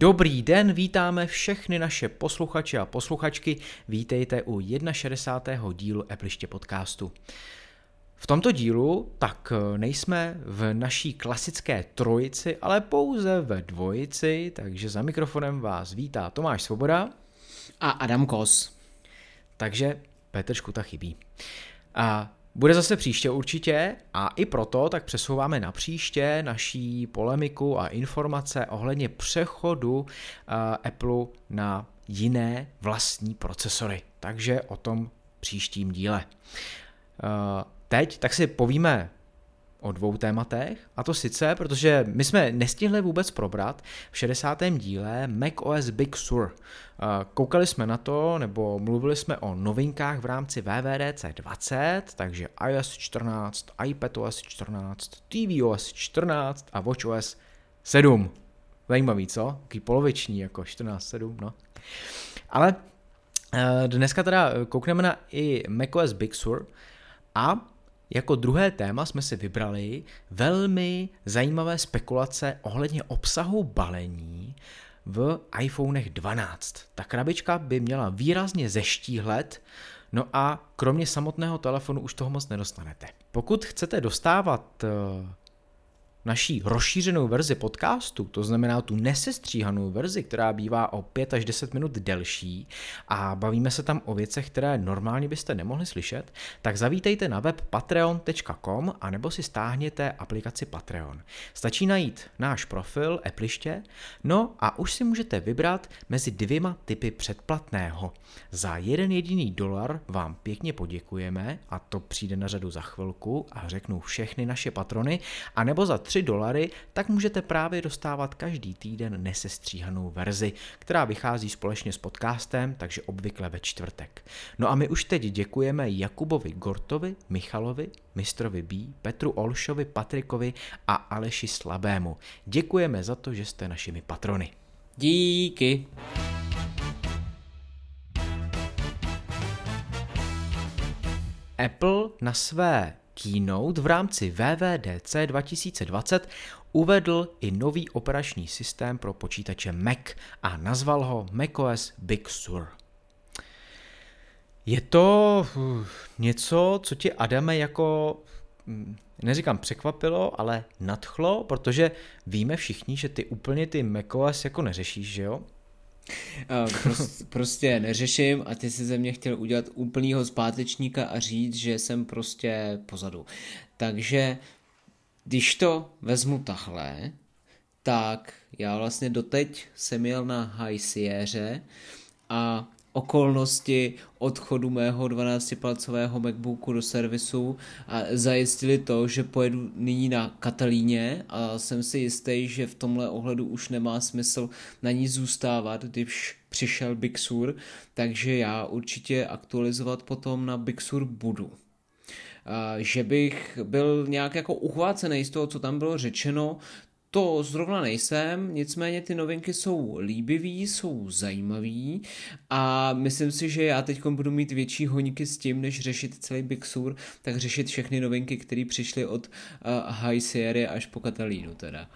Dobrý den, vítáme všechny naše posluchače a posluchačky. Vítejte u 61. dílu Appliště podcastu. V tomto dílu tak nejsme v naší klasické trojici, ale pouze ve dvojici, takže za mikrofonem vás vítá Tomáš Svoboda a Adam Kos. Takže Petr Škuta chybí. A bude zase příště určitě a i proto tak přesouváme na příště naší polemiku a informace ohledně přechodu uh, Apple na jiné vlastní procesory. Takže o tom příštím díle. Uh, teď tak si povíme o dvou tématech, a to sice, protože my jsme nestihli vůbec probrat v 60. díle Mac OS Big Sur. Koukali jsme na to, nebo mluvili jsme o novinkách v rámci VVDC 20, takže iOS 14, iPadOS 14, tvOS 14 a WatchOS 7. Zajímavý, co? Taký poloviční, jako 14.7, no. Ale eh, dneska teda koukneme na i macOS Big Sur a jako druhé téma jsme si vybrali velmi zajímavé spekulace ohledně obsahu balení v iPhonech 12. Ta krabička by měla výrazně zeštíhlet, no a kromě samotného telefonu už toho moc nedostanete. Pokud chcete dostávat eh, naší rozšířenou verzi podcastu, to znamená tu nesestříhanou verzi, která bývá o 5 až 10 minut delší a bavíme se tam o věcech, které normálně byste nemohli slyšet, tak zavítejte na web patreon.com a nebo si stáhněte aplikaci Patreon. Stačí najít náš profil, Appliště, no a už si můžete vybrat mezi dvěma typy předplatného. Za jeden jediný dolar vám pěkně poděkujeme a to přijde na řadu za chvilku a řeknu všechny naše patrony, a nebo za 3 dolary, tak můžete právě dostávat každý týden nesestříhanou verzi, která vychází společně s podcastem, takže obvykle ve čtvrtek. No a my už teď děkujeme Jakubovi Gortovi, Michalovi, Mistrovi B, Petru Olšovi, Patrikovi a Aleši Slabému. Děkujeme za to, že jste našimi patrony. Díky. Apple na své Keynote v rámci VVDC 2020 uvedl i nový operační systém pro počítače Mac a nazval ho macOS Big Sur. Je to uh, něco, co tě, Adame, jako hm, neříkám překvapilo, ale nadchlo, protože víme všichni, že ty úplně ty macOS jako neřešíš, že jo? Prost, prostě neřeším a ty si ze mě chtěl udělat úplnýho zpátečníka a říct, že jsem prostě pozadu. Takže když to vezmu tahle, tak já vlastně doteď jsem jel na High Sierra a okolnosti odchodu mého 12-palcového MacBooku do servisu a zajistili to, že pojedu nyní na Katalíně a jsem si jistý, že v tomhle ohledu už nemá smysl na ní zůstávat, když přišel Big Sur, takže já určitě aktualizovat potom na Big Sur budu. Že bych byl nějak jako uchvácený z toho, co tam bylo řečeno, to zrovna nejsem, nicméně ty novinky jsou líbivý, jsou zajímavý a myslím si, že já teď budu mít větší honíky s tím, než řešit celý Big Sur, tak řešit všechny novinky, které přišly od uh, High Sierra až po Katalínu teda.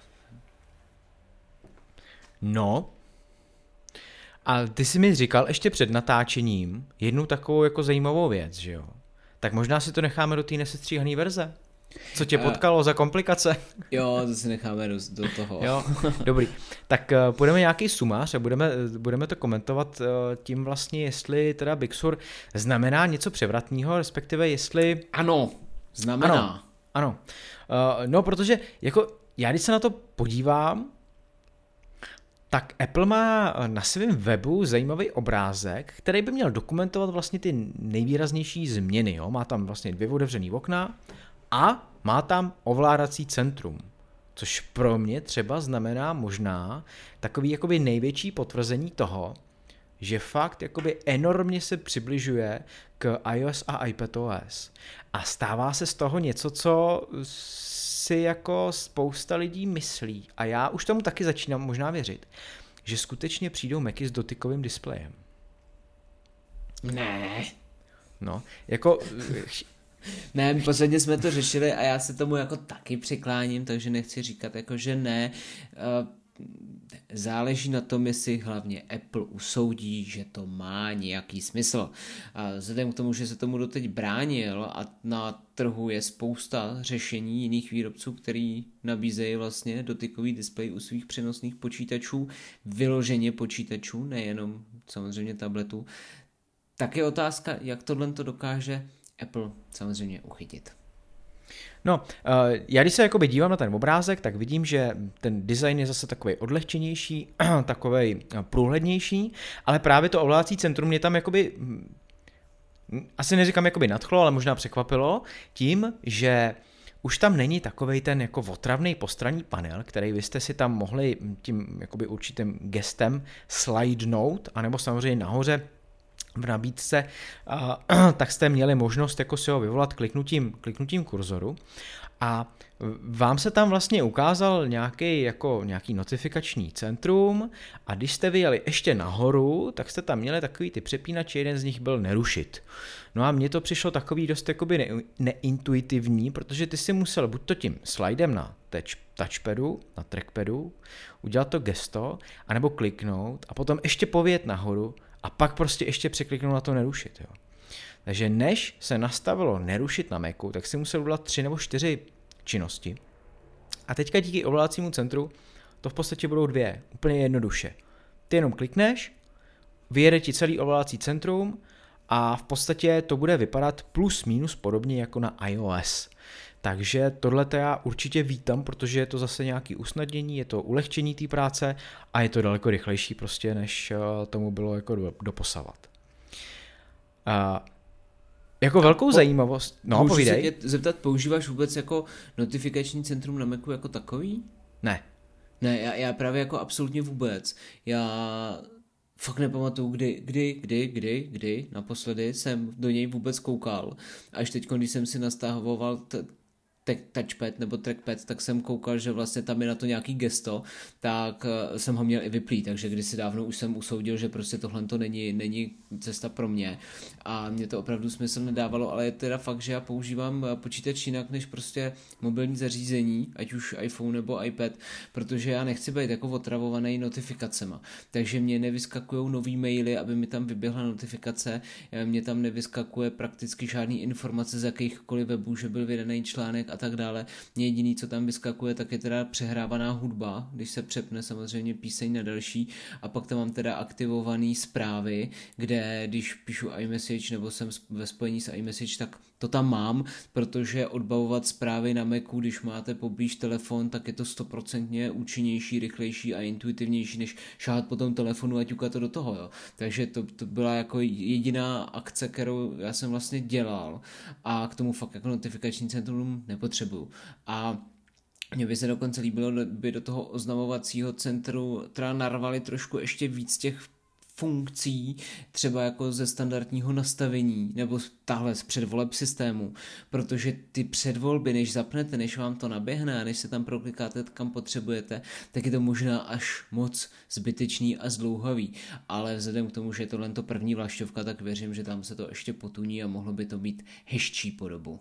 No, a ty jsi mi říkal ještě před natáčením jednu takovou jako zajímavou věc, že jo? Tak možná si to necháme do té nesestříhané verze. Co tě potkalo za komplikace? Jo, to si necháme do, do toho. Jo, dobrý. Tak uh, půjdeme nějaký sumář a budeme, budeme to komentovat uh, tím vlastně, jestli teda Big Sur znamená něco převratného, respektive jestli... Ano, znamená. Ano, ano. Uh, no, protože jako já když se na to podívám, tak Apple má na svém webu zajímavý obrázek, který by měl dokumentovat vlastně ty nejvýraznější změny. Jo? Má tam vlastně dvě otevřené okna, a má tam ovládací centrum. Což pro mě třeba znamená možná takový jakoby největší potvrzení toho, že fakt jakoby enormně se přibližuje k iOS a iPadOS. A stává se z toho něco, co si jako spousta lidí myslí. A já už tomu taky začínám možná věřit, že skutečně přijdou Macy s dotykovým displejem. Ne. No, jako ne, posledně jsme to řešili a já se tomu jako taky přikláním, takže nechci říkat jako, že ne. Uh, záleží na tom, jestli hlavně Apple usoudí, že to má nějaký smysl. A vzhledem k tomu, že se tomu doteď bránil a na trhu je spousta řešení jiných výrobců, který nabízejí vlastně dotykový displej u svých přenosných počítačů, vyloženě počítačů, nejenom samozřejmě tabletů, tak je otázka, jak tohle to dokáže Apple samozřejmě uchytit. No, eh, já když se jakoby dívám na ten obrázek, tak vidím, že ten design je zase takový odlehčenější, takový eh, průhlednější, ale právě to ovládací centrum mě tam jakoby hm, asi neříkám jakoby nadchlo, ale možná překvapilo tím, že už tam není takovej ten jako otravný postranní panel, který vy jste si tam mohli tím jakoby určitým gestem slidenout, anebo samozřejmě nahoře v nabídce, a, tak jste měli možnost jako si ho vyvolat kliknutím, kliknutím kurzoru a vám se tam vlastně ukázal nějaký, jako nějaký notifikační centrum a když jste vyjeli ještě nahoru, tak jste tam měli takový ty přepínače, jeden z nich byl nerušit. No a mně to přišlo takový dost jakoby ne, neintuitivní, protože ty si musel buď to tím slidem na touch, touchpadu, na trackpadu, udělat to gesto, anebo kliknout a potom ještě povět nahoru a pak prostě ještě překliknout na to nerušit. Jo. Takže než se nastavilo nerušit na Macu, tak si musel udělat tři nebo čtyři činnosti. A teďka díky ovládacímu centru to v podstatě budou dvě, úplně jednoduše. Ty jenom klikneš, vyjede ti celý ovládací centrum a v podstatě to bude vypadat plus minus podobně jako na iOS. Takže tohle já určitě vítám, protože je to zase nějaký usnadnění, je to ulehčení té práce a je to daleko rychlejší prostě, než eh, tomu bylo jako doposavat. A jako velkou po, zajímavost, no povídej. se tě zeptat, používáš vůbec jako notifikační centrum na Macu jako takový? Ne. Ne, já, já právě jako absolutně vůbec. Já fakt nepamatuju, kdy, kdy, kdy, kdy, kdy naposledy jsem do něj vůbec koukal. Až teď, když jsem si nastahoval t- touchpad nebo trackpad, tak jsem koukal, že vlastně tam je na to nějaký gesto, tak eh, jsem ho měl i vyplý, takže kdysi dávno už jsem usoudil, že prostě tohle to není, není cesta pro mě. A mě to opravdu smysl nedávalo, ale je teda fakt, že já používám eh, počítač jinak než prostě mobilní zařízení, ať už iPhone nebo iPad, protože já nechci být jako otravovaný notifikacema, takže mě nevyskakují nový maily, aby mi tam vyběhla notifikace, eh, mě tam nevyskakuje prakticky žádný informace z jakýchkoliv webů, že byl vydaný článek a tak dále. Mě jediný, co tam vyskakuje, tak je teda přehrávaná hudba, když se přepne samozřejmě píseň na další a pak tam mám teda aktivovaný zprávy, kde když píšu iMessage nebo jsem ve spojení s iMessage, tak to tam mám, protože odbavovat zprávy na Macu, když máte poblíž telefon, tak je to stoprocentně účinnější, rychlejší a intuitivnější, než šáhat po tom telefonu a ťukat to do toho. Jo. Takže to, to byla jako jediná akce, kterou já jsem vlastně dělal a k tomu fakt jako notifikační centrum nepotřebuju. A mně by se dokonce líbilo, by do toho oznamovacího centru teda narvali trošku ještě víc těch funkcí, třeba jako ze standardního nastavení nebo tahle z předvoleb systému, protože ty předvolby, než zapnete, než vám to naběhne a než se tam proklikáte kam potřebujete, tak je to možná až moc zbytečný a zdlouhavý, ale vzhledem k tomu, že je tohle to první vlašťovka, tak věřím, že tam se to ještě potuní a mohlo by to mít hezčí podobu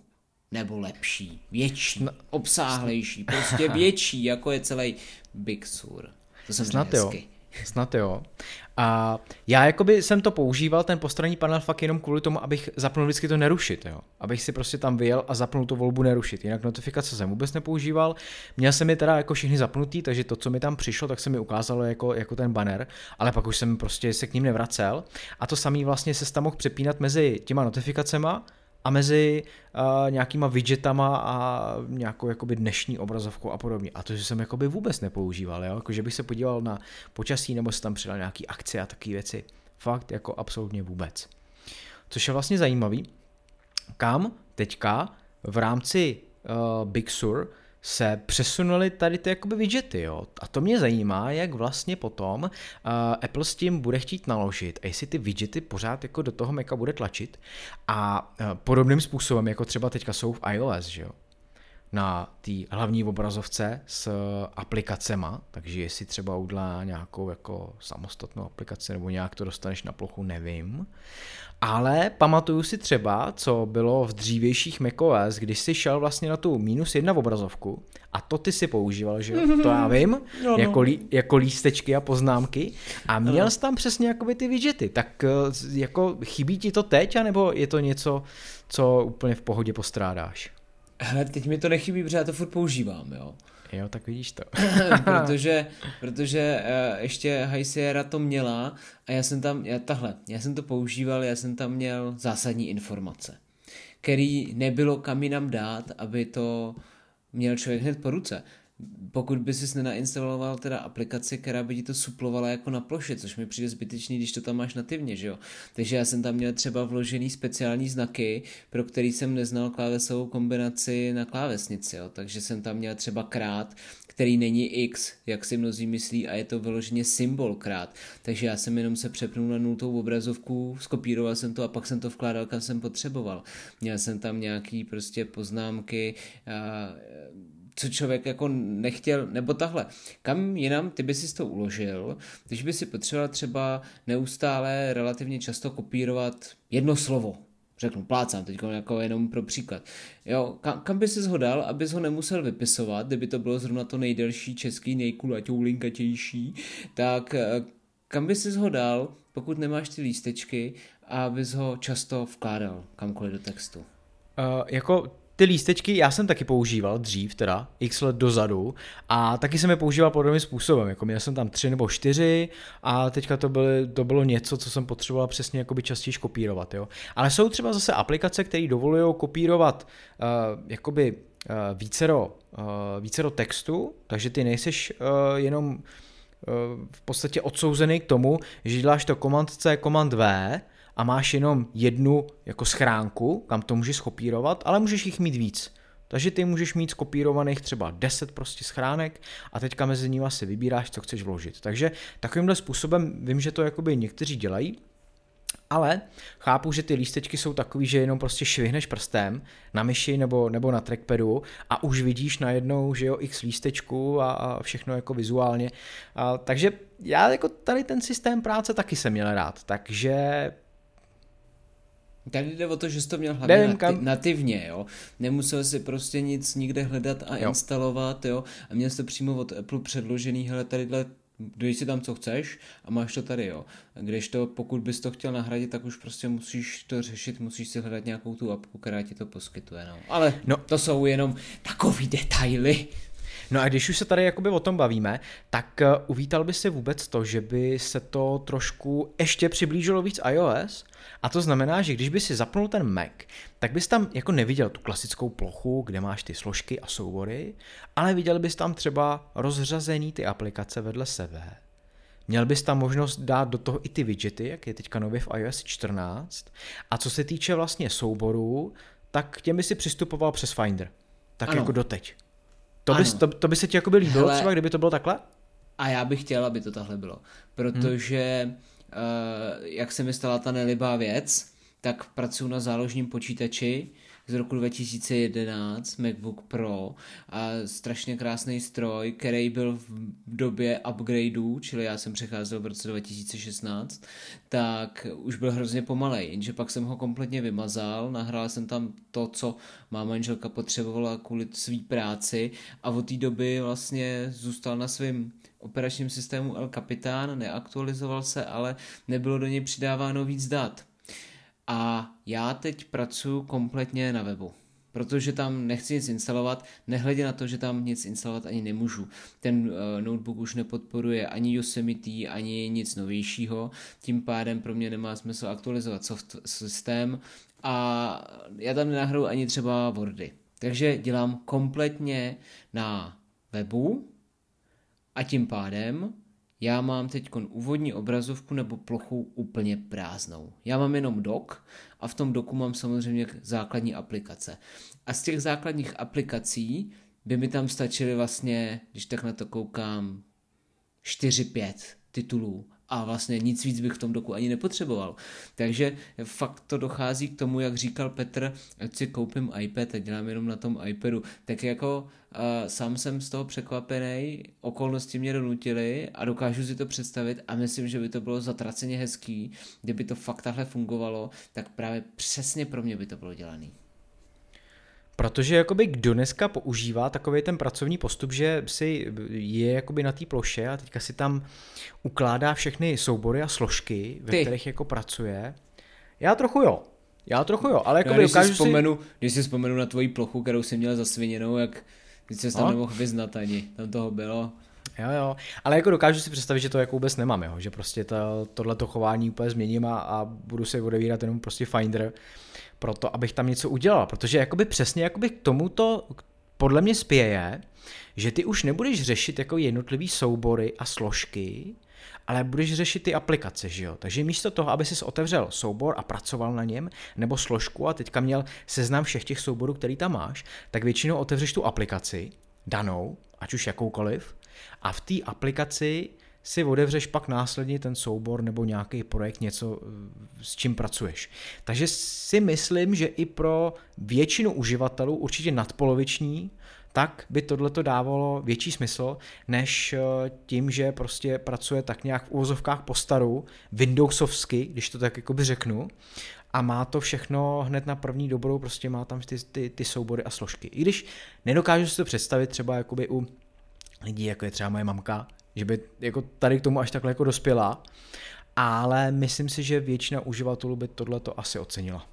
nebo lepší, větší, obsáhlejší, prostě větší, jako je celý Big Sur. To jsem Snad jo. Snad jo. A já jakoby jsem to používal, ten postranní panel fakt jenom kvůli tomu, abych zapnul vždycky to nerušit, jo. Abych si prostě tam vyjel a zapnul tu volbu nerušit. Jinak notifikace jsem vůbec nepoužíval. Měl jsem je teda jako všichni zapnutý, takže to, co mi tam přišlo, tak se mi ukázalo jako, jako ten banner, ale pak už jsem prostě se k ním nevracel. A to samý vlastně se tam mohl přepínat mezi těma notifikacema a mezi uh, nějakýma widgetama a nějakou jakoby dnešní obrazovkou a podobně. A to, že jsem jakoby vůbec nepoužíval, jo? Jako, že bych se podíval na počasí nebo se tam přidal nějaký akce a takové věci. Fakt jako absolutně vůbec. Což je vlastně zajímavý, kam teďka v rámci uh, Big Sur se přesunuli tady ty jakoby widgety, jo. A to mě zajímá, jak vlastně potom uh, Apple s tím bude chtít naložit a jestli ty widgety pořád jako do toho Maca bude tlačit a uh, podobným způsobem, jako třeba teďka jsou v iOS, že jo. Na té hlavní obrazovce s aplikacema, takže jestli třeba udělá nějakou jako samostatnou aplikaci nebo nějak to dostaneš na plochu, nevím. Ale pamatuju si třeba, co bylo v dřívějších macOS, když si šel vlastně na tu minus jedna obrazovku a to ty si používal, že jo? To já vím, no, no. Jako, lí, jako lístečky a poznámky a měl jsi tam přesně jakoby ty widgety, tak eh, jako chybí ti to teď, anebo je to něco, co úplně v pohodě postrádáš? Hele, teď mi to nechybí, protože já to furt používám, jo. Jo, tak vidíš to. protože, protože uh, ještě High Sierra to měla a já jsem tam, já, tahle, já jsem to používal, já jsem tam měl zásadní informace, který nebylo kam jinam dát, aby to měl člověk hned po ruce pokud by si nenainstaloval teda aplikaci, která by ti to suplovala jako na ploše, což mi přijde zbytečný, když to tam máš nativně, že jo. Takže já jsem tam měl třeba vložený speciální znaky, pro který jsem neznal klávesovou kombinaci na klávesnici, jo. Takže jsem tam měl třeba krát, který není X, jak si mnozí myslí, a je to vyloženě symbol krát. Takže já jsem jenom se přepnul na nultou obrazovku, skopíroval jsem to a pak jsem to vkládal, kam jsem potřeboval. Měl jsem tam nějaký prostě poznámky, a, co člověk jako nechtěl, nebo tahle, kam jinam ty by si to uložil, když by si potřeboval třeba neustále relativně často kopírovat jedno slovo, řeknu, plácám teď jako jenom pro příklad. Jo, kam, kam by si ho dal, abys ho nemusel vypisovat, kdyby to bylo zrovna to nejdelší český, nejkulaťoulinkatější, tak eh, kam by si ho dal, pokud nemáš ty lístečky, abys ho často vkládal kamkoliv do textu? Uh, jako ty lístečky já jsem taky používal dřív, teda x let dozadu, a taky jsem je používal podobným způsobem, jako měl jsem tam tři nebo čtyři a teďka to, byly, to bylo něco, co jsem potřeboval přesně jakoby častěji kopírovat, jo. Ale jsou třeba zase aplikace, které dovolují kopírovat uh, jakoby uh, vícero, uh, vícero textu, takže ty nejseš uh, jenom uh, v podstatě odsouzený k tomu, že děláš to Command C, Command V, a máš jenom jednu jako schránku, kam to můžeš skopírovat, ale můžeš jich mít víc. Takže ty můžeš mít skopírovaných třeba 10 prostě schránek a teďka mezi nimi si vybíráš, co chceš vložit. Takže takovýmhle způsobem vím, že to jakoby někteří dělají, ale chápu, že ty lístečky jsou takový, že jenom prostě švihneš prstem na myši nebo, nebo na trackpadu a už vidíš najednou, že jo, x lístečku a, a všechno jako vizuálně. A, takže já jako tady ten systém práce taky jsem měl rád, takže Tady jde o to, že jsi to měl hlavně nati- nativně, jo. Nemusel si prostě nic nikde hledat a jo. instalovat, jo. A měl jsi to přímo od Apple předložený, hele, tadyhle dej si tam, co chceš a máš to tady, jo. Když to, pokud bys to chtěl nahradit, tak už prostě musíš to řešit, musíš si hledat nějakou tu apku, která ti to poskytuje, no. Ale no. to jsou jenom takový detaily. No a když už se tady jakoby o tom bavíme, tak eh, uvítal by si vůbec to, že by se to trošku ještě přiblížilo víc iOS? A to znamená, že když by si zapnul ten Mac, tak bys tam jako neviděl tu klasickou plochu, kde máš ty složky a soubory, ale viděl bys tam třeba rozřazený ty aplikace vedle sebe. Měl bys tam možnost dát do toho i ty widgety, jak je teďka nově v iOS 14. A co se týče vlastně souborů, tak k těm by si přistupoval přes Finder. Tak ano. jako doteď. To, bys, to, to by se ti jako líbilo Hele, třeba, kdyby to bylo takhle? A já bych chtěl, aby to takhle bylo. Protože, hmm. uh, jak se mi stala ta nelibá věc, tak pracuji na záložním počítači, z roku 2011, MacBook Pro a strašně krásný stroj, který byl v době upgradeů, čili já jsem přecházel v roce 2016, tak už byl hrozně pomalej, jenže pak jsem ho kompletně vymazal, nahrál jsem tam to, co má manželka potřebovala kvůli své práci a od té doby vlastně zůstal na svém operačním systému El Capitan, neaktualizoval se, ale nebylo do něj přidáváno víc dat. A já teď pracuji kompletně na webu, protože tam nechci nic instalovat, nehledě na to, že tam nic instalovat ani nemůžu. Ten uh, notebook už nepodporuje ani Yosemite, ani nic novějšího, tím pádem pro mě nemá smysl aktualizovat soft systém a já tam nenahraju ani třeba Wordy. Takže dělám kompletně na webu a tím pádem já mám teď úvodní obrazovku nebo plochu úplně prázdnou. Já mám jenom dok a v tom doku mám samozřejmě základní aplikace. A z těch základních aplikací by mi tam stačily vlastně, když tak na to koukám, 4-5 titulů a vlastně nic víc bych v tom doku ani nepotřeboval. Takže fakt to dochází k tomu, jak říkal Petr, ať si koupím iPad a dělám jenom na tom iPadu. Tak jako uh, sám jsem z toho překvapený, okolnosti mě donutily a dokážu si to představit a myslím, že by to bylo zatraceně hezký, kdyby to fakt takhle fungovalo, tak právě přesně pro mě by to bylo dělaný. Protože jakoby kdo dneska používá takový ten pracovní postup, že si je jakoby na té ploše a teďka si tam ukládá všechny soubory a složky, ve Ty. kterých jako pracuje. Já trochu jo. Já trochu jo, ale jako když si vzpomenu, si... když si vzpomenu na tvoji plochu, kterou jsi měl zasviněnou, jak ty se tam no. nemohl vyznat ani, tam toho bylo. Jo, jo, ale jako dokážu si představit, že to jako vůbec nemám, jo? že prostě to, tohleto chování úplně změním a, a budu si odevírat jenom prostě Finder proto, abych tam něco udělal, protože jakoby přesně jakoby k tomuto podle mě spěje, že ty už nebudeš řešit jako jednotlivý soubory a složky, ale budeš řešit ty aplikace, že jo? Takže místo toho, aby si otevřel soubor a pracoval na něm, nebo složku a teďka měl seznam všech těch souborů, který tam máš, tak většinou otevřeš tu aplikaci, danou, ať už jakoukoliv, a v té aplikaci si otevřeš pak následně ten soubor nebo nějaký projekt, něco, s čím pracuješ. Takže si myslím, že i pro většinu uživatelů, určitě nadpoloviční, tak by tohleto dávalo větší smysl, než eh, tím, že prostě pracuje tak nějak v úvozovkách po staru, Windowsovsky, když to tak jakoby řeknu, a má to všechno hned na první dobrou, prostě má tam ty, ty, ty soubory a složky. I když nedokážu si to představit třeba jakoby u lidí, jako je třeba moje mamka, že by jako tady k tomu až takhle jako dospěla, ale myslím si, že většina uživatelů by tohle to asi ocenila.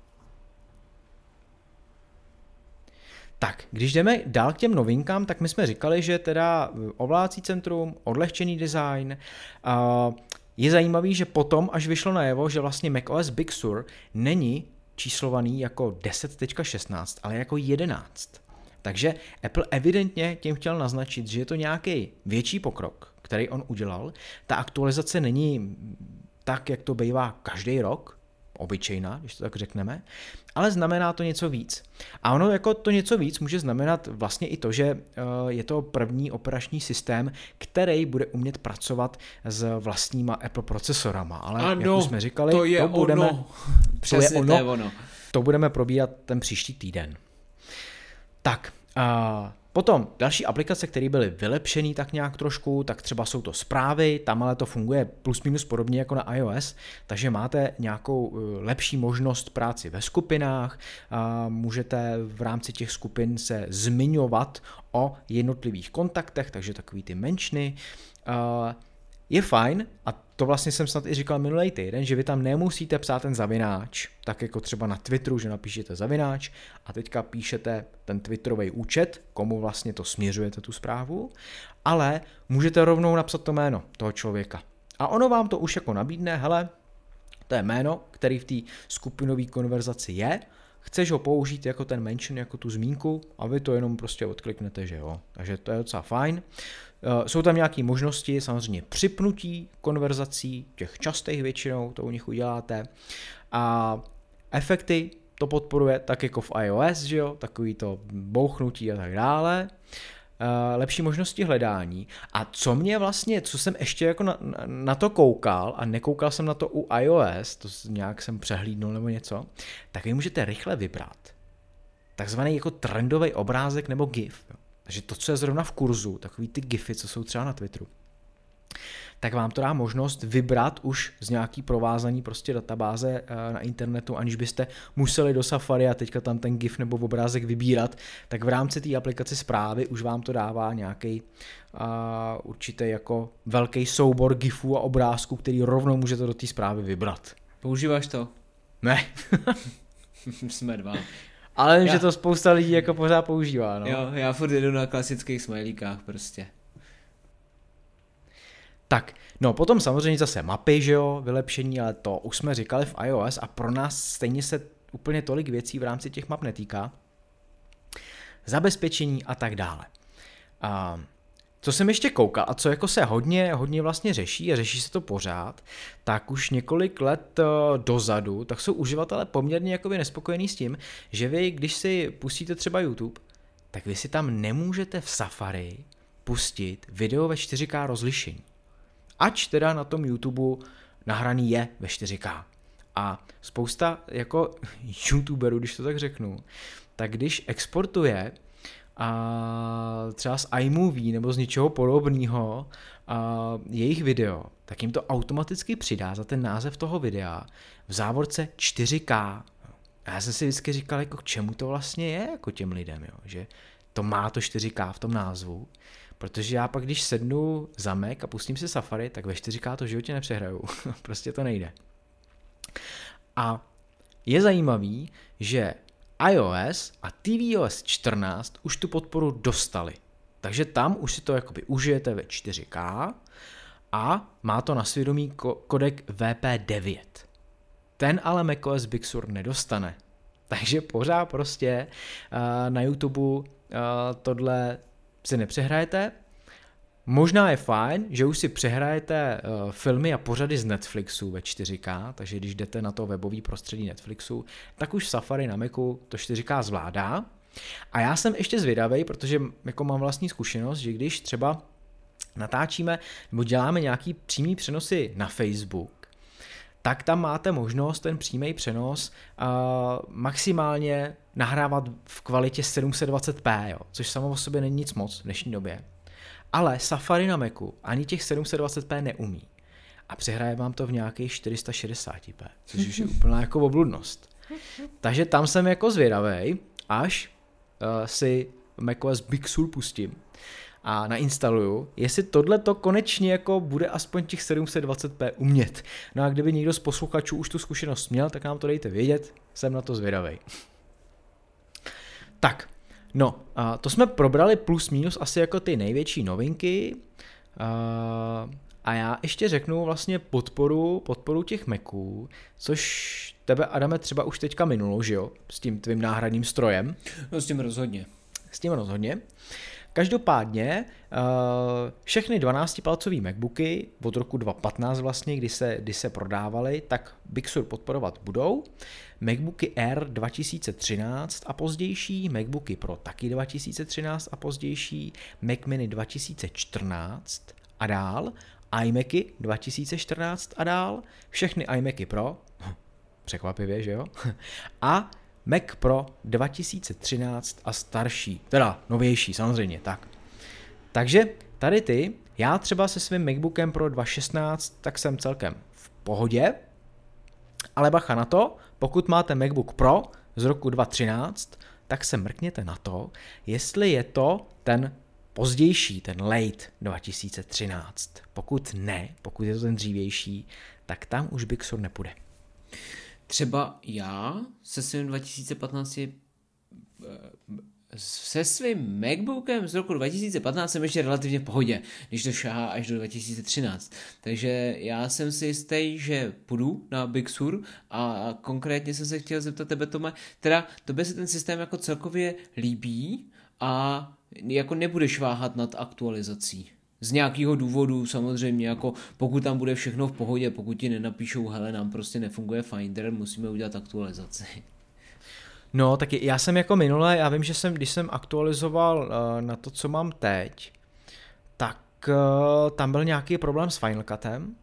Tak, když jdeme dál k těm novinkám, tak my jsme říkali, že teda ovládací centrum, odlehčený design, je zajímavý, že potom, až vyšlo najevo, že vlastně macOS Big Sur není číslovaný jako 10.16, ale jako 11. Takže Apple evidentně tím chtěl naznačit, že je to nějaký větší pokrok, který on udělal. Ta aktualizace není tak, jak to bývá každý rok, obyčejná, když to tak řekneme, ale znamená to něco víc. A ono jako to něco víc může znamenat vlastně i to, že eh, je to první operační systém, který bude umět pracovat s vlastníma Apple procesorama, ale ano, jak už jsme říkali, to je to budeme, ono. Přesně to je ono, to je ono. To budeme probírat ten příští týden. Tak, a Potom další aplikace, které byly vylepšené tak nějak trošku, tak třeba jsou to zprávy, tam ale to funguje plus minus podobně jako na iOS, takže máte nějakou eh, lepší možnost práci ve skupinách, a můžete v rámci těch skupin se zmiňovat o jednotlivých kontaktech, takže takový ty menšiny. Je fajn, a to vlastně jsem snad i říkal minulý týden, že vy tam nemusíte psát ten zavináč, tak jako třeba na Twitteru, že napíšete zavináč a teďka píšete ten Twitterový účet, komu vlastně to směřujete tu zprávu, ale můžete rovnou napsat to jméno toho člověka. A ono vám to už jako nabídne, hele, to je jméno, který v té skupinové konverzaci je, chceš ho použít jako ten mention, jako tu zmínku a vy to jenom prostě odkliknete, že jo. Takže to je docela fajn. Eh, jsou tam nějaké možnosti, samozřejmě připnutí konverzací, těch častých většinou, to u nich uděláte. A efekty to podporuje tak jako v iOS, že jo, takový to bouchnutí a tak dále. Uh, lepší možnosti hledání. A co mě vlastně, co jsem ještě jako na, na to koukal a nekoukal jsem na to u iOS, to nějak jsem přehlídnul nebo něco, tak vy můžete rychle vybrat takzvaný jako trendový obrázek nebo GIF. Jo. Takže to, co je zrovna v kurzu, takový ty gify, co jsou třeba na Twitteru, tak vám to dá možnost vybrat už z nějaký provázaný prostě databáze eh, na internetu, aniž byste museli do Safari a teďka tam ten GIF nebo obrázek vybírat, tak v rámci té aplikace zprávy už vám to dává nějaký uh, určitý jako velký soubor GIFů a obrázků, který rovnou můžete do té zprávy vybrat. Používáš to? Ne. Jsme dva. Ale vím, já... že to spousta lidí jako pořád používá, no. Jo, já furt jedu na klasických smajlíkách prostě. Tak, no potom samozřejmě zase mapy, že jo, vylepšení, ale to už jsme říkali v iOS a pro nás stejně se úplně tolik věcí v rámci těch map netýká. Zabezpečení a tak dále. Uh, co jsem ještě koukal a co jako se hodně, hodně vlastně řeší a řeší se to pořád, tak už několik let eh, dozadu, tak jsou uživatelé poměrně jakoby nespokojení s tím, že vy, když si pustíte třeba YouTube, tak vy si tam nemůžete v Safari pustit video ve 4K rozlišení. Ač teda na tom YouTube nahraný je ve 4K. A spousta jako youtuberů, když to tak řeknu, tak když exportuje a třeba z iMovie nebo z něčeho podobného a jejich video, tak jim to automaticky přidá za ten název toho videa v závorce 4K. A já jsem si vždycky říkal, jako k čemu to vlastně je jako těm lidem, jo? že to má to 4K v tom názvu, protože já pak, když sednu za Mac a pustím si Safari, tak ve 4K to životě nepřehraju. prostě to nejde. A je zajímavý, že iOS a tvOS 14 už tu podporu dostali. Takže tam už si to jakoby užijete ve 4K a má to na svědomí kodek VP9. Ten ale macOS Big Sur nedostane. Takže pořád prostě uh, na YouTube uh, tohle si nepřehrajete, Možná je fajn, že už si přehrajete uh, filmy a pořady z Netflixu ve 4K, takže když jdete na to webový prostředí Netflixu, tak už Safari na Macu to 4K zvládá. A já jsem ještě zvědavý, protože jako mám vlastní zkušenost, že když třeba natáčíme nebo děláme nějaký přímý přenosy na Facebook, tak tam máte možnost ten přímý přenos uh, maximálně nahrávat v kvalitě 720p, jo, což samo o sobě není nic moc v dnešní době. Ale Safari na Macu ani těch 720p neumí. A přehraje vám to v nějakých 460p, což už je úplná jako obludnost. Takže tam jsem jako zvědavý, až uh, si macOS Big Sur pustím a nainstaluju, jestli tohle to konečně jako bude aspoň těch 720p umět. No a kdyby někdo z posluchačů už tu zkušenost měl, tak nám to dejte vědět, jsem na to zvědavý. Tak, No, a to jsme probrali plus minus asi jako ty největší novinky. A, a já ještě řeknu vlastně podporu, podporu těch Maců, což tebe, Adame, třeba už teďka minulo, že jo? S tím tvým náhradním strojem. No s tím rozhodně. S tím rozhodně. Každopádně všechny 12-palcové MacBooky od roku 2015 vlastně, kdy se, kdy se prodávaly, tak Big Sur podporovat budou. MacBooky Air 2013 a pozdější, MacBooky Pro taky 2013 a pozdější, Mac Mini 2014 a dál, iMacy 2014 a dál, všechny iMacy Pro, překvapivě, že jo, a Mac Pro 2013 a starší, teda novější samozřejmě, tak. Takže tady ty, já třeba se svým MacBookem Pro 2016, tak jsem celkem v pohodě, ale bacha na to, pokud máte MacBook Pro z roku 2013, tak se mrkněte na to, jestli je to ten pozdější, ten late 2013. Pokud ne, pokud je to ten dřívější, tak tam už Big Sur nepůjde. Třeba já se svým 2015 se svým MacBookem z roku 2015 jsem ještě relativně v pohodě, když to šahá až do 2013. Takže já jsem si jistý, že půjdu na Big Sur a konkrétně jsem se chtěl zeptat tebe, Tome, teda tobě se ten systém jako celkově líbí a jako nebudeš váhat nad aktualizací. Z nějakého důvodu samozřejmě, jako pokud tam bude všechno v pohodě, pokud ti nenapíšou, hele, nám prostě nefunguje Finder, musíme udělat aktualizaci. No, tak já jsem jako minule, já vím, že jsem, když jsem aktualizoval uh, na to, co mám teď, tak uh, tam byl nějaký problém s Final Cutem,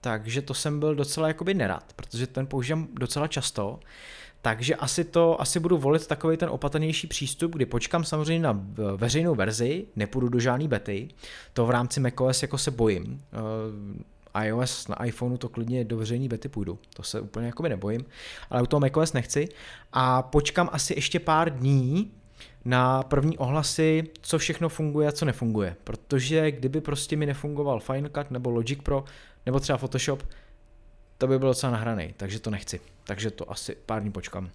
takže to jsem byl docela jakoby nerad, protože ten používám docela často, takže asi to, asi budu volit takový ten opatrnější přístup, kdy počkám samozřejmě na veřejnou verzi, nepůjdu do žádný bety, to v rámci macOS jako se bojím, uh, iOS na iPhoneu to klidně do veřejný bety půjdu. To se úplně jakoby nebojím, ale u toho macOS nechci. A počkám asi ještě pár dní na první ohlasy, co všechno funguje a co nefunguje. Protože kdyby prostě mi nefungoval Final Cut nebo Logic Pro nebo třeba Photoshop, to by bylo docela nahraný, takže to nechci. Takže to asi pár dní počkám.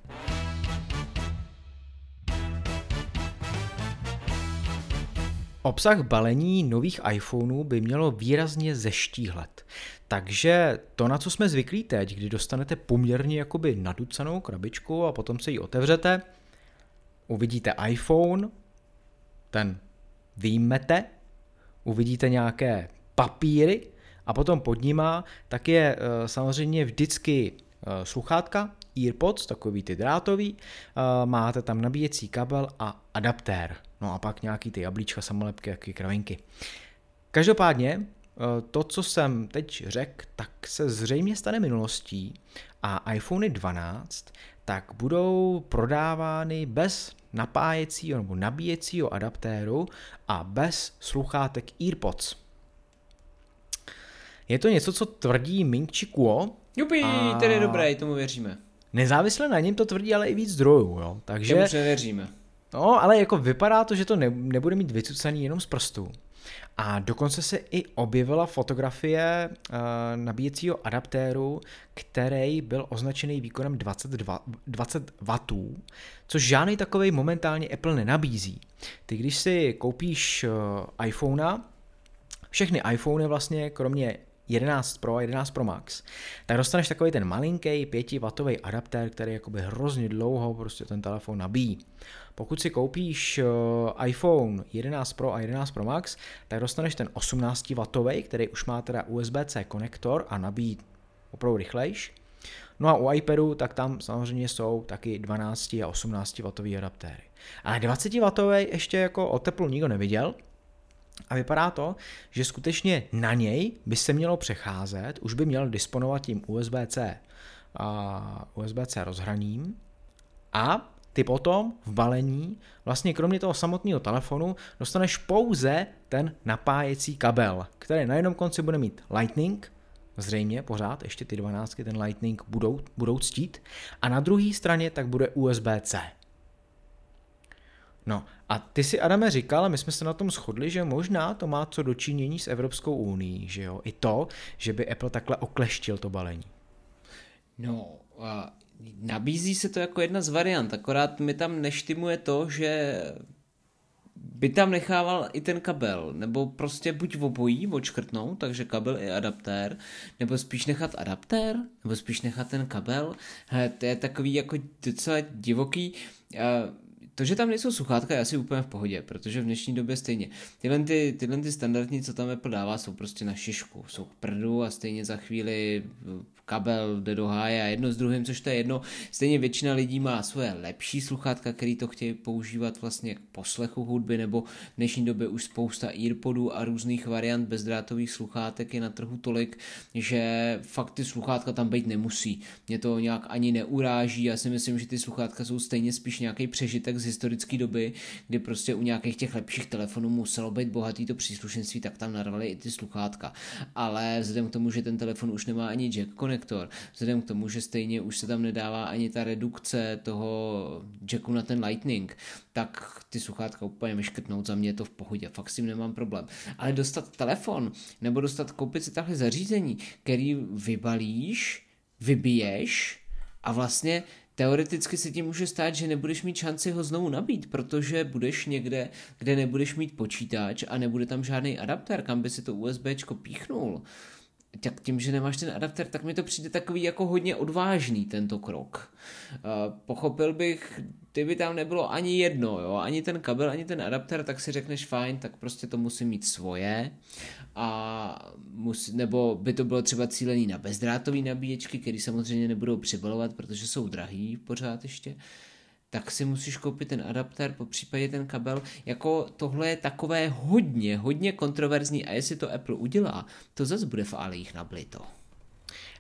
Obsah balení nových iPhoneů by mělo výrazně zeštíhlet. Takže to, na co jsme zvyklí teď, kdy dostanete poměrně jakoby naducenou krabičku a potom se ji otevřete, uvidíte iPhone, ten výjmete, uvidíte nějaké papíry a potom pod nima tak je eh, samozřejmě vždycky eh, sluchátka, EarPods, takový ty drátový, eh, máte tam nabíjecí kabel a adaptér. No a pak nějaký ty jablíčka, samolepky, jaký kravinky. Každopádně to, co jsem teď řekl, tak se zřejmě stane minulostí a iPhone 12 tak budou prodávány bez napájecího nebo nabíjecího adaptéru a bez sluchátek EarPods. Je to něco, co tvrdí Ming Chi Kuo. Jupi, a... tedy dobré, tomu věříme. Nezávisle na něm to tvrdí ale i víc zdrojů, jo. Takže... Tomu nevěříme. No, ale jako vypadá to, že to ne, nebude mít vycucaný jenom z prstů. A dokonce se i objevila fotografie uh, nabíjecího adaptéru, který byl označený výkonem 22, 20 W, což žádný takový momentálně Apple nenabízí. Ty když si koupíš uh, iPhonea, všechny iPhony vlastně, kromě 11 Pro a 11 Pro Max, tak dostaneš takový ten malinký 5W adaptér, který jakoby hrozně dlouho prostě ten telefon nabíjí. Pokud si koupíš uh, iPhone 11 Pro a 11 Pro Max, tak dostaneš ten 18W, který už má teda USB-C konektor a nabíjí opravdu rychlejš. No a u iPadu, tak tam samozřejmě jsou taky 12 a 18 W adaptéry. Ale 20 W ještě jako o teplu nikdo neviděl, a vypadá to, že skutečně na něj by se mělo přecházet, už by měl disponovat tím USB-C a USB-C rozhraním a ty potom v balení, vlastně kromě toho samotného telefonu, dostaneš pouze ten napájecí kabel, který na jednom konci bude mít Lightning, zřejmě pořád, ještě ty 12 ten Lightning budou, budou ctít, a na druhé straně tak bude USB-C. No a ty si, Adame, říkal, a my jsme se na tom shodli, že možná to má co dočinění s Evropskou unii, že jo? I to, že by Apple takhle okleštil to balení. No, a nabízí se to jako jedna z variant, akorát mi tam neštimuje to, že by tam nechával i ten kabel, nebo prostě buď obojí odškrtnout, takže kabel i adaptér, nebo spíš nechat adaptér, nebo spíš nechat ten kabel. He, to je takový jako docela divoký. To, že tam nejsou sluchátka, je asi úplně v pohodě, protože v dnešní době stejně. Tyhle, ty, tyhle ty standardní, co tam Apple dává, jsou prostě na šišku, jsou k prdu a stejně za chvíli kabel jde do háje a jedno s druhým, což to je jedno. Stejně většina lidí má svoje lepší sluchátka, který to chtějí používat vlastně k poslechu hudby, nebo v dnešní době už spousta earpodů a různých variant bezdrátových sluchátek je na trhu tolik, že fakt ty sluchátka tam být nemusí. Mě to nějak ani neuráží, já si myslím, že ty sluchátka jsou stejně spíš nějaký přežitek z historické doby, kdy prostě u nějakých těch lepších telefonů muselo být bohatý to příslušenství, tak tam narvali i ty sluchátka. Ale vzhledem k tomu, že ten telefon už nemá ani jack konektor, vzhledem k tomu, že stejně už se tam nedává ani ta redukce toho jacku na ten lightning, tak ty sluchátka úplně vyškrtnout, za mě je to v pohodě, fakt s tím nemám problém. Ale dostat telefon, nebo dostat, koupit si takhle zařízení, který vybalíš, vybiješ a vlastně teoreticky se ti může stát, že nebudeš mít šanci ho znovu nabít, protože budeš někde, kde nebudeš mít počítač a nebude tam žádný adapter, kam by si to USB píchnul. Tak tím, že nemáš ten adapter, tak mi to přijde takový jako hodně odvážný tento krok. Uh, pochopil bych, kdyby tam nebylo ani jedno, jo, ani ten kabel, ani ten adapter, tak si řekneš fajn, tak prostě to musí mít svoje a musí, nebo by to bylo třeba cílený na bezdrátové nabíječky, které samozřejmě nebudou přibalovat, protože jsou drahý pořád ještě, tak si musíš koupit ten adapter, po případě ten kabel. Jako tohle je takové hodně, hodně kontroverzní a jestli to Apple udělá, to zase bude v alejích nablito.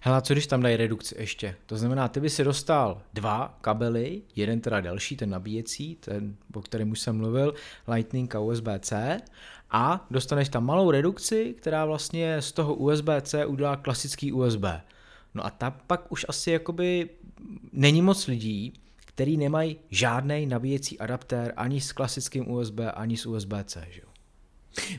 Hele, co když tam dají redukci ještě? To znamená, ty by si dostal dva kabely, jeden teda delší, ten nabíjecí, ten, o kterém už jsem mluvil, Lightning a USB-C, a dostaneš tam malou redukci, která vlastně z toho USB-C udělá klasický USB. No a ta pak už asi jakoby není moc lidí, který nemají žádný nabíjecí adaptér ani s klasickým USB, ani s USB-C. Že?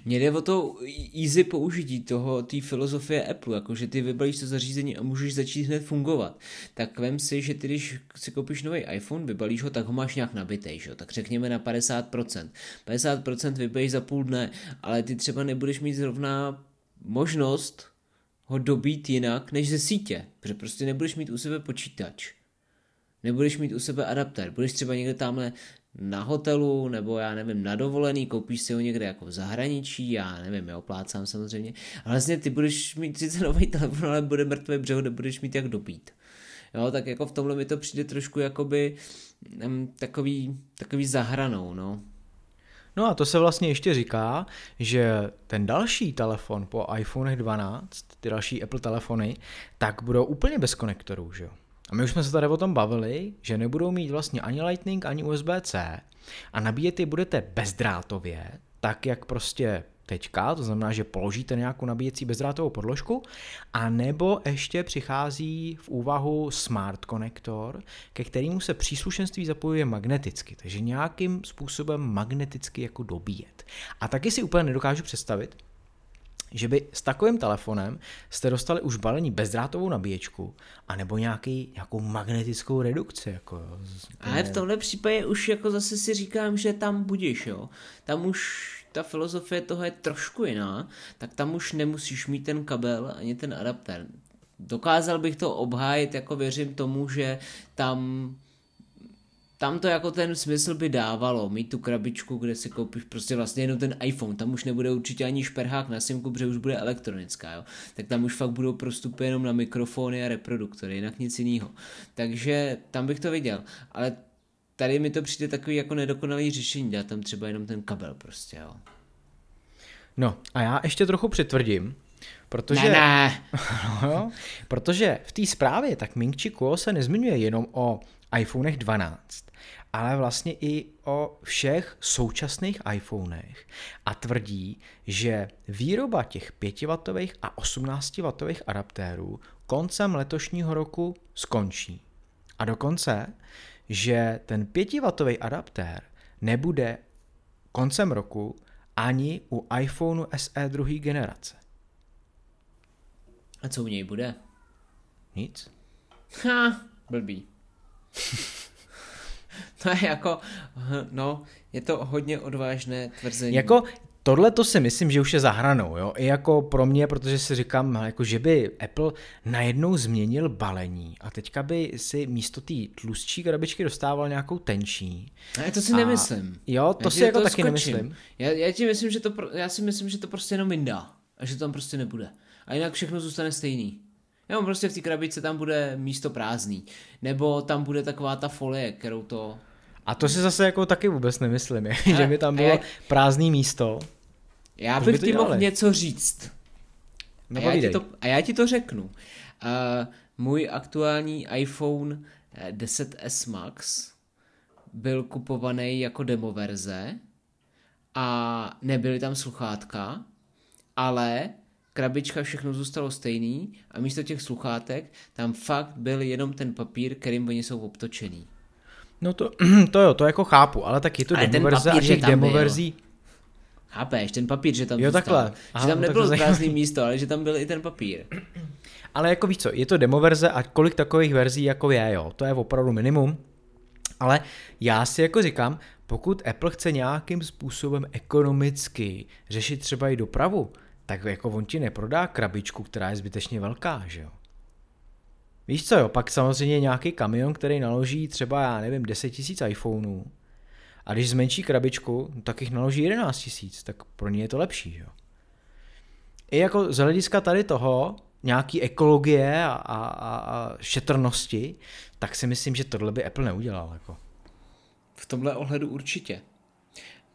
Mně jde o to easy použití toho, té filozofie Apple, jakože ty vybalíš to zařízení a můžeš začít hned fungovat. Tak vem si, že ty, když si koupíš nový iPhone, vybalíš ho, tak ho máš nějak nabitej, že? tak řekněme na 50%. 50% vybalíš za půl dne, ale ty třeba nebudeš mít zrovna možnost ho dobít jinak než ze sítě, protože prostě nebudeš mít u sebe počítač nebudeš mít u sebe adaptér, budeš třeba někde tamhle na hotelu, nebo já nevím, na dovolený, koupíš si ho někde jako v zahraničí, já nevím, já oplácám samozřejmě, a vlastně ty budeš mít sice nový telefon, ale bude mrtvý břeho, nebudeš mít jak dobít. Jo, tak jako v tomhle mi to přijde trošku jakoby um, takový, takový zahranou, no. No a to se vlastně ještě říká, že ten další telefon po iPhone 12, ty další Apple telefony, tak budou úplně bez konektorů, že jo? A my už jsme se tady o tom bavili, že nebudou mít vlastně ani Lightning, ani USB-C a nabíjet je budete bezdrátově, tak jak prostě teďka, to znamená, že položíte nějakou nabíjecí bezdrátovou podložku, a nebo ještě přichází v úvahu smart konektor, ke kterému se příslušenství zapojuje magneticky, takže nějakým způsobem magneticky jako dobíjet. A taky si úplně nedokážu představit, že by s takovým telefonem jste dostali už balení bezdrátovou nabíječku, anebo nějaký, nějakou magnetickou redukci. Jako, Ale v tomhle případě už jako zase si říkám, že tam budeš, jo. Tam už ta filozofie toho je trošku jiná, tak tam už nemusíš mít ten kabel ani ten adapter. Dokázal bych to obhájit, jako věřím tomu, že tam tam to jako ten smysl by dávalo, mít tu krabičku, kde si koupíš prostě vlastně jenom ten iPhone, tam už nebude určitě ani šperhák na simku, protože už bude elektronická, jo. Tak tam už fakt budou prostupy jenom na mikrofony a reproduktory, jinak nic jiného. Takže tam bych to viděl, ale tady mi to přijde takový jako nedokonalý řešení, dát tam třeba jenom ten kabel prostě, jo. No a já ještě trochu přitvrdím, protože, Ne, ne. no, protože v té zprávě tak Ming Chi Kuo se nezmiňuje jenom o iPhonech 12, ale vlastně i o všech současných iPhonech a tvrdí, že výroba těch 5W a 18W adaptérů koncem letošního roku skončí. A dokonce, že ten 5W adaptér nebude koncem roku ani u iPhoneu SE druhé generace. A co u něj bude? Nic. Ha, blbý. to je jako, no, je to hodně odvážné tvrzení. Jako tohle to si myslím, že už je za hranou, jo? I jako pro mě, protože si říkám, jako že by Apple najednou změnil balení a teďka by si místo té tlustší krabičky dostával nějakou tenčí. Ale to si A- nemyslím. Jo, to Já si jako toho taky skočím. nemyslím. Já, já, ti myslím, že to, pro- já si myslím, že to prostě jenom vyndá. A že to tam prostě nebude. A jinak všechno zůstane stejný. Jenom prostě v té krabičce tam bude místo prázdný. Nebo tam bude taková ta folie, kterou to... A to si zase jako taky vůbec nemyslím, že by tam a bylo jak- prázdný místo. Já by bych to ti mohl něco říct. No a, já ti to, a já ti to řeknu. Uh, můj aktuální iPhone eh, 10s Max byl kupovaný jako demo verze a nebyly tam sluchátka, ale krabička všechno zůstalo stejný a místo těch sluchátek tam fakt byl jenom ten papír, kterým oni jsou obtočený. No to, to jo, to jako chápu, ale tak je to Ale demoverze a že těch demoverzí. Chápeš, ten papír, že tam Jo, zůstal. takhle. že Aha, tam no nebylo zajímavý. prázdný místo, ale že tam byl i ten papír. Ale jako víš co, je to demoverze a kolik takových verzí jako je, jo, to je opravdu minimum. Ale já si jako říkám, pokud Apple chce nějakým způsobem ekonomicky řešit třeba i dopravu, tak jako on ti neprodá krabičku, která je zbytečně velká, že jo. Víš co jo, pak samozřejmě nějaký kamion, který naloží třeba, já nevím, 10 tisíc iPhoneů. A když zmenší krabičku, tak jich naloží 11 tisíc, tak pro ně je to lepší, že jo. I jako z hlediska tady toho, nějaký ekologie a, a, a, a šetrnosti, tak si myslím, že tohle by Apple neudělal. Jako. V tomhle ohledu určitě.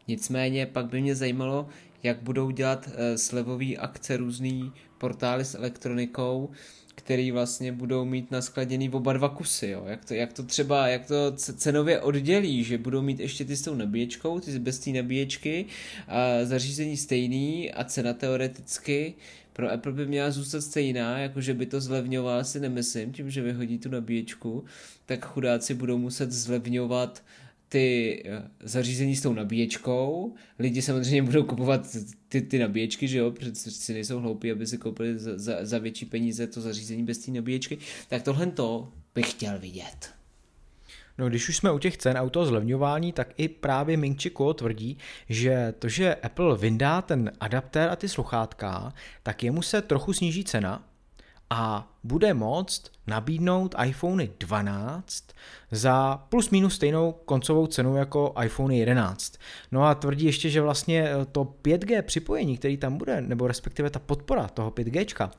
Nicméně pak by mě zajímalo, jak budou dělat eh, slevový akce různý portály s elektronikou, který vlastně budou mít naskladěný oba dva kusy, jo? Jak, to, jak to třeba, jak to cenově oddělí, že budou mít ještě ty s tou nabíječkou, ty bez té nabíječky, a zařízení stejný a cena teoreticky pro Apple by měla zůstat stejná, jakože by to zlevňoval, si nemyslím, tím, že vyhodí tu nabíječku, tak chudáci budou muset zlevňovat ty eh, zařízení s tou nabíječkou. Lidi samozřejmě budou kupovat ty, ty nabíječky, že jo, protože si nejsou hloupí, aby si koupili za, za, za větší peníze to zařízení bez té nabíječky. Tak tohle to bych chtěl vidět. No, když už jsme u těch cen a u toho zlevňování, tak i právě Ming Chi Kuo tvrdí, že to, že Apple vyndá ten adaptér a ty sluchátka, tak jemu se trochu sníží cena a bude moct nabídnout iPhone 12 za plus minus stejnou koncovou cenu jako iPhone 11. No a tvrdí ještě, že vlastně to 5G připojení, který tam bude, nebo respektive ta podpora toho 5G,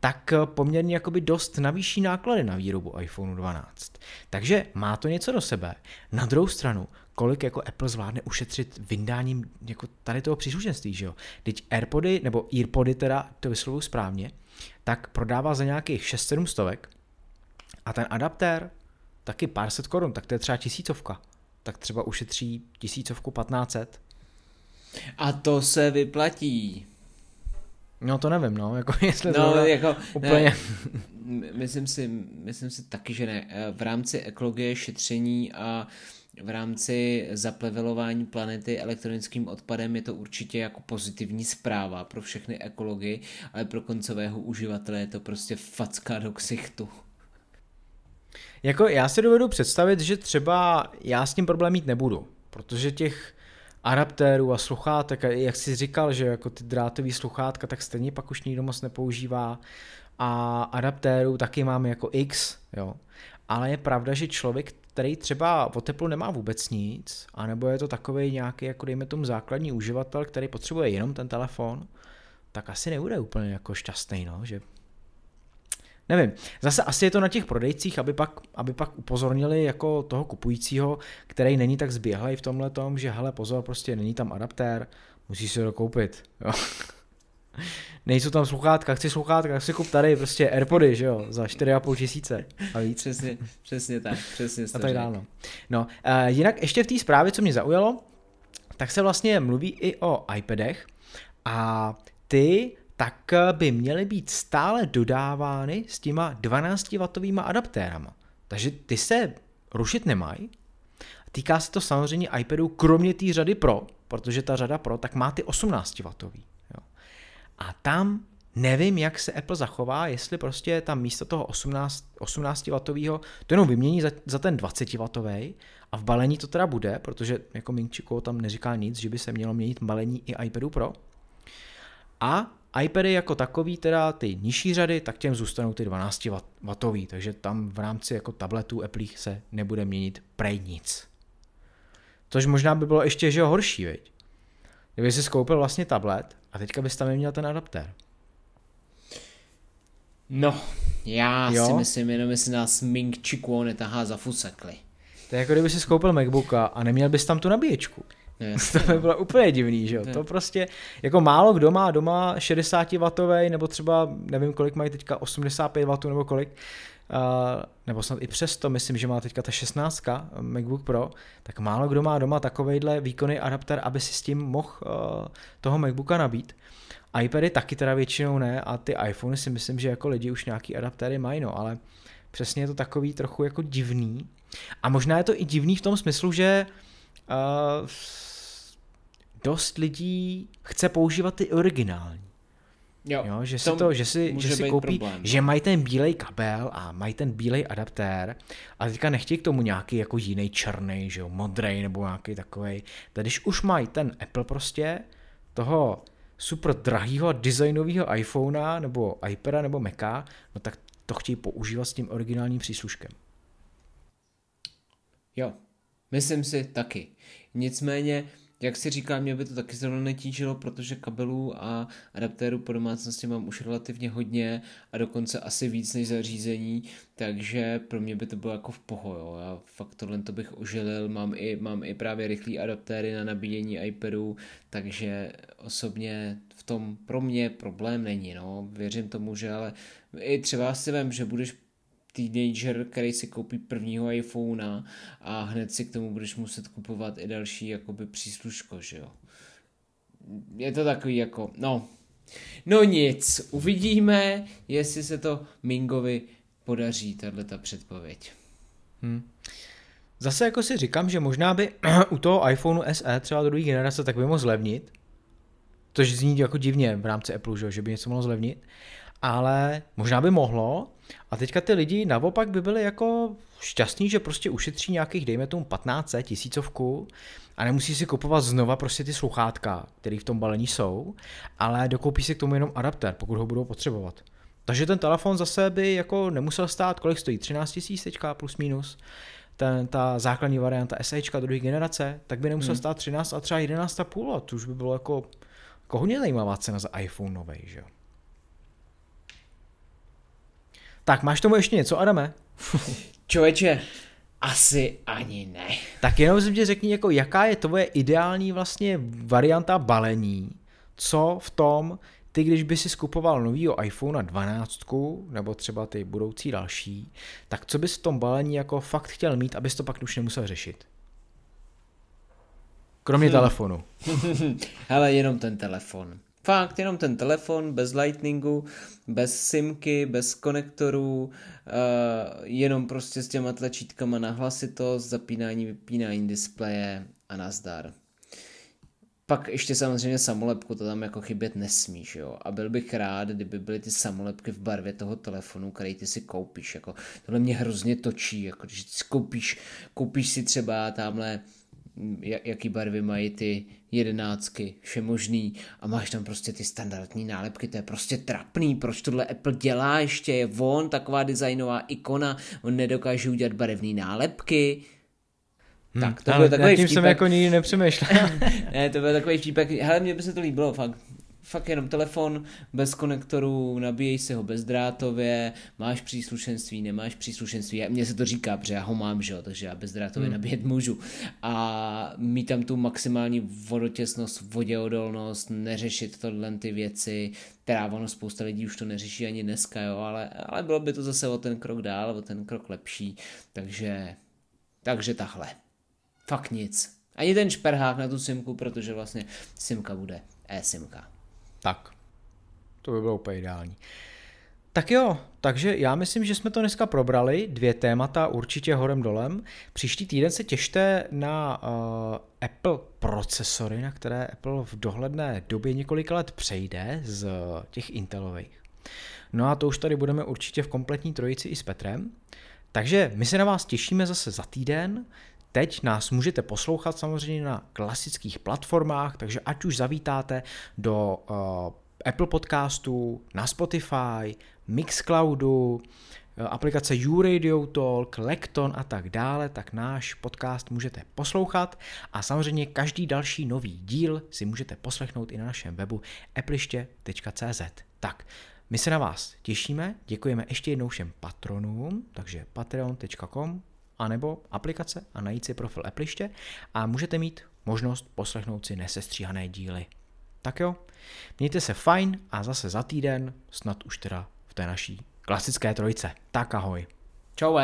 tak poměrně jakoby dost navýší náklady na výrobu iPhone 12. Takže má to něco do sebe. Na druhou stranu, kolik jako Apple zvládne ušetřit vyndáním jako tady toho příslušenství, že jo? Teď AirPody, nebo EarPody teda, to vyslovuju správně, tak prodává za nějakých 6-7 stovek a ten adaptér taky pár set korun, tak to je třeba tisícovka. Tak třeba ušetří tisícovku 1500. A to se vyplatí. No to nevím, no, jako jestli no, to jako, úplně... Ne, myslím, si, myslím si taky, že ne. V rámci ekologie, šetření a v rámci zaplevelování planety elektronickým odpadem je to určitě jako pozitivní zpráva pro všechny ekology, ale pro koncového uživatele je to prostě facka do ksichtu. Jako já si dovedu představit, že třeba já s tím problém mít nebudu, protože těch adaptérů a sluchátek, jak jsi říkal, že jako ty drátové sluchátka, tak stejně pak už nikdo moc nepoužívá a adaptérů taky máme jako X, jo. Ale je pravda, že člověk, který třeba o teplu nemá vůbec nic, anebo je to takový nějaký, jako dejme tomu základní uživatel, který potřebuje jenom ten telefon, tak asi nebude úplně jako šťastný, no, že Nevím, zase asi je to na těch prodejcích, aby pak, aby pak upozornili jako toho kupujícího, který není tak zběhlej v tomhle tom, že hele pozor, prostě není tam adaptér, musíš si ho koupit, jo. Nejsou tam sluchátka, chci sluchátka, si kup tady prostě Airpody, že jo, za 4,5 tisíce a víc. Přesně, přesně tak, přesně A tak dále. No, uh, jinak ještě v té zprávě, co mě zaujalo, tak se vlastně mluví i o iPadech a ty tak by měly být stále dodávány s těma 12W adaptérama. Takže ty se rušit nemají. Týká se to samozřejmě iPadu kromě té řady Pro, protože ta řada Pro tak má ty 18W. A tam nevím, jak se Apple zachová, jestli prostě tam místo toho 18, 18W to jenom vymění za, za ten 20W a v balení to teda bude, protože jako Mingčiko tam neříká nic, že by se mělo měnit balení i iPadu Pro. A iPady jako takový, teda ty nižší řady, tak těm zůstanou ty 12 W, takže tam v rámci jako tabletů Apple se nebude měnit prej nic. Což možná by bylo ještě že horší, veď? Kdyby si skoupil vlastně tablet a teďka bys tam neměl ten adaptér. No, já jo? si myslím, jenom jestli nás Ming Chi netahá za fusekli. To je jako kdyby si skoupil MacBooka a neměl bys tam tu nabíječku. to by bylo úplně divný, že jo. To prostě, jako málo kdo má doma 60 W, nebo třeba, nevím kolik mají teďka, 85 W nebo kolik, nebo snad i přesto, myslím, že má teďka ta 16 MacBook Pro, tak málo kdo má doma takovejhle výkonný adapter, aby si s tím mohl uh, toho MacBooka nabít. iPady taky teda většinou ne a ty iPhony si myslím, že jako lidi už nějaký adaptéry mají, no, ale přesně je to takový trochu jako divný. A možná je to i divný v tom smyslu, že uh, dost lidí chce používat ty originální. Jo, jo že si to, že si, že si koupí, problém. že mají ten bílej kabel a mají ten bílej adaptér a teďka nechtějí k tomu nějaký jako jiný černý, že jo, modrý nebo nějaký takový. Tak když už mají ten Apple prostě toho super drahého designového iPhonea nebo iPada nebo Maca, no tak to chtějí používat s tím originálním přísluškem. Jo, myslím si taky. Nicméně jak si říká, mě by to taky zrovna netížilo, protože kabelů a adaptérů po domácnosti mám už relativně hodně a dokonce asi víc než zařízení, takže pro mě by to bylo jako v poho, jo. Já fakt tohle to bych ožilil, mám i, mám i právě rychlý adaptéry na nabíjení iPadu, takže osobně v tom pro mě problém není, no. Věřím tomu, že ale i třeba si vím, že budeš teenager, který si koupí prvního iPhone a hned si k tomu budeš muset kupovat i další jakoby přísluško, že jo. Je to takový jako, no, no nic, uvidíme, jestli se to Mingovi podaří, tahle ta předpověď. Hmm. Zase jako si říkám, že možná by u toho iPhoneu SE třeba do druhé generace tak by mohl zlevnit, což zní jako divně v rámci Apple, že by něco mohlo zlevnit, ale možná by mohlo. A teďka ty lidi naopak by byli jako šťastní, že prostě ušetří nějakých, dejme tomu 15 tisícovku a nemusí si kupovat znova prostě ty sluchátka, které v tom balení jsou, ale dokoupí si k tomu jenom adaptér, pokud ho budou potřebovat. Takže ten telefon zase by jako nemusel stát, kolik stojí, 13 tisíc teďka plus minus, ten, ta základní varianta SEčka druhé generace, tak by nemusel hmm. stát 13 a třeba 11,5, to už by bylo jako, jako hodně zajímavá cena za iPhone nový, že jo. Tak máš tomu ještě něco, Adame? Čověče, asi ani ne. Tak jenom si mě řekni, jako jaká je tvoje ideální vlastně varianta balení, co v tom, ty když by si skupoval novýho iPhone 12, nebo třeba ty budoucí další, tak co bys v tom balení jako fakt chtěl mít, abys to pak už nemusel řešit? Kromě hmm. telefonu. Hele, jenom ten telefon. Fakt, jenom ten telefon, bez lightningu, bez simky, bez konektorů, uh, jenom prostě s těma tlačítkama na hlasitost, zapínání, vypínání displeje a nazdar. Pak ještě samozřejmě samolepku, to tam jako chybět nesmíš, jo. A byl bych rád, kdyby byly ty samolepky v barvě toho telefonu, který ty si koupíš, jako tohle mě hrozně točí, jako když si koupíš, koupíš si třeba tamhle jaký barvy mají ty jedenáctky, všemožný a máš tam prostě ty standardní nálepky, to je prostě trapný, proč tohle Apple dělá ještě, je on taková designová ikona, on nedokáže udělat barevné nálepky, Hmm, tak, to byl takový tím vtípek. jsem jako nikdy nepřemýšlel. ne, to byl takový vtípek, hele, mně by se to líbilo, fakt fakt jenom telefon bez konektorů, nabíjej si ho bezdrátově, máš příslušenství, nemáš příslušenství. Mně se to říká, protože já ho mám, že jo, takže já bezdrátově hmm. nabíjet můžu. A mít tam tu maximální vodotěsnost, voděodolnost, neřešit tohle ty věci, která ono spousta lidí už to neřeší ani dneska, jo, ale, ale bylo by to zase o ten krok dál, o ten krok lepší, takže, takže tahle. Fakt nic. Ani ten šperhák na tu simku, protože vlastně simka bude e-simka. Tak, to by bylo úplně ideální. Tak jo, takže já myslím, že jsme to dneska probrali, dvě témata určitě horem dolem. Příští týden se těšte na uh, Apple procesory, na které Apple v dohledné době několik let přejde z těch Intelových. No a to už tady budeme určitě v kompletní trojici i s Petrem. Takže my se na vás těšíme zase za týden. Teď nás můžete poslouchat samozřejmě na klasických platformách, takže ať už zavítáte do uh, Apple podcastů, na Spotify, Mixcloudu, uh, aplikace YouRadio Talk, Lekton a tak dále, tak náš podcast můžete poslouchat a samozřejmě každý další nový díl si můžete poslechnout i na našem webu appliště.cz. Tak, my se na vás těšíme, děkujeme ještě jednou všem patronům, takže patreon.com anebo aplikace a najít si profil Appliště a můžete mít možnost poslechnout si nesestříhané díly. Tak jo, mějte se fajn a zase za týden, snad už teda v té naší klasické trojce. Tak ahoj. Čau.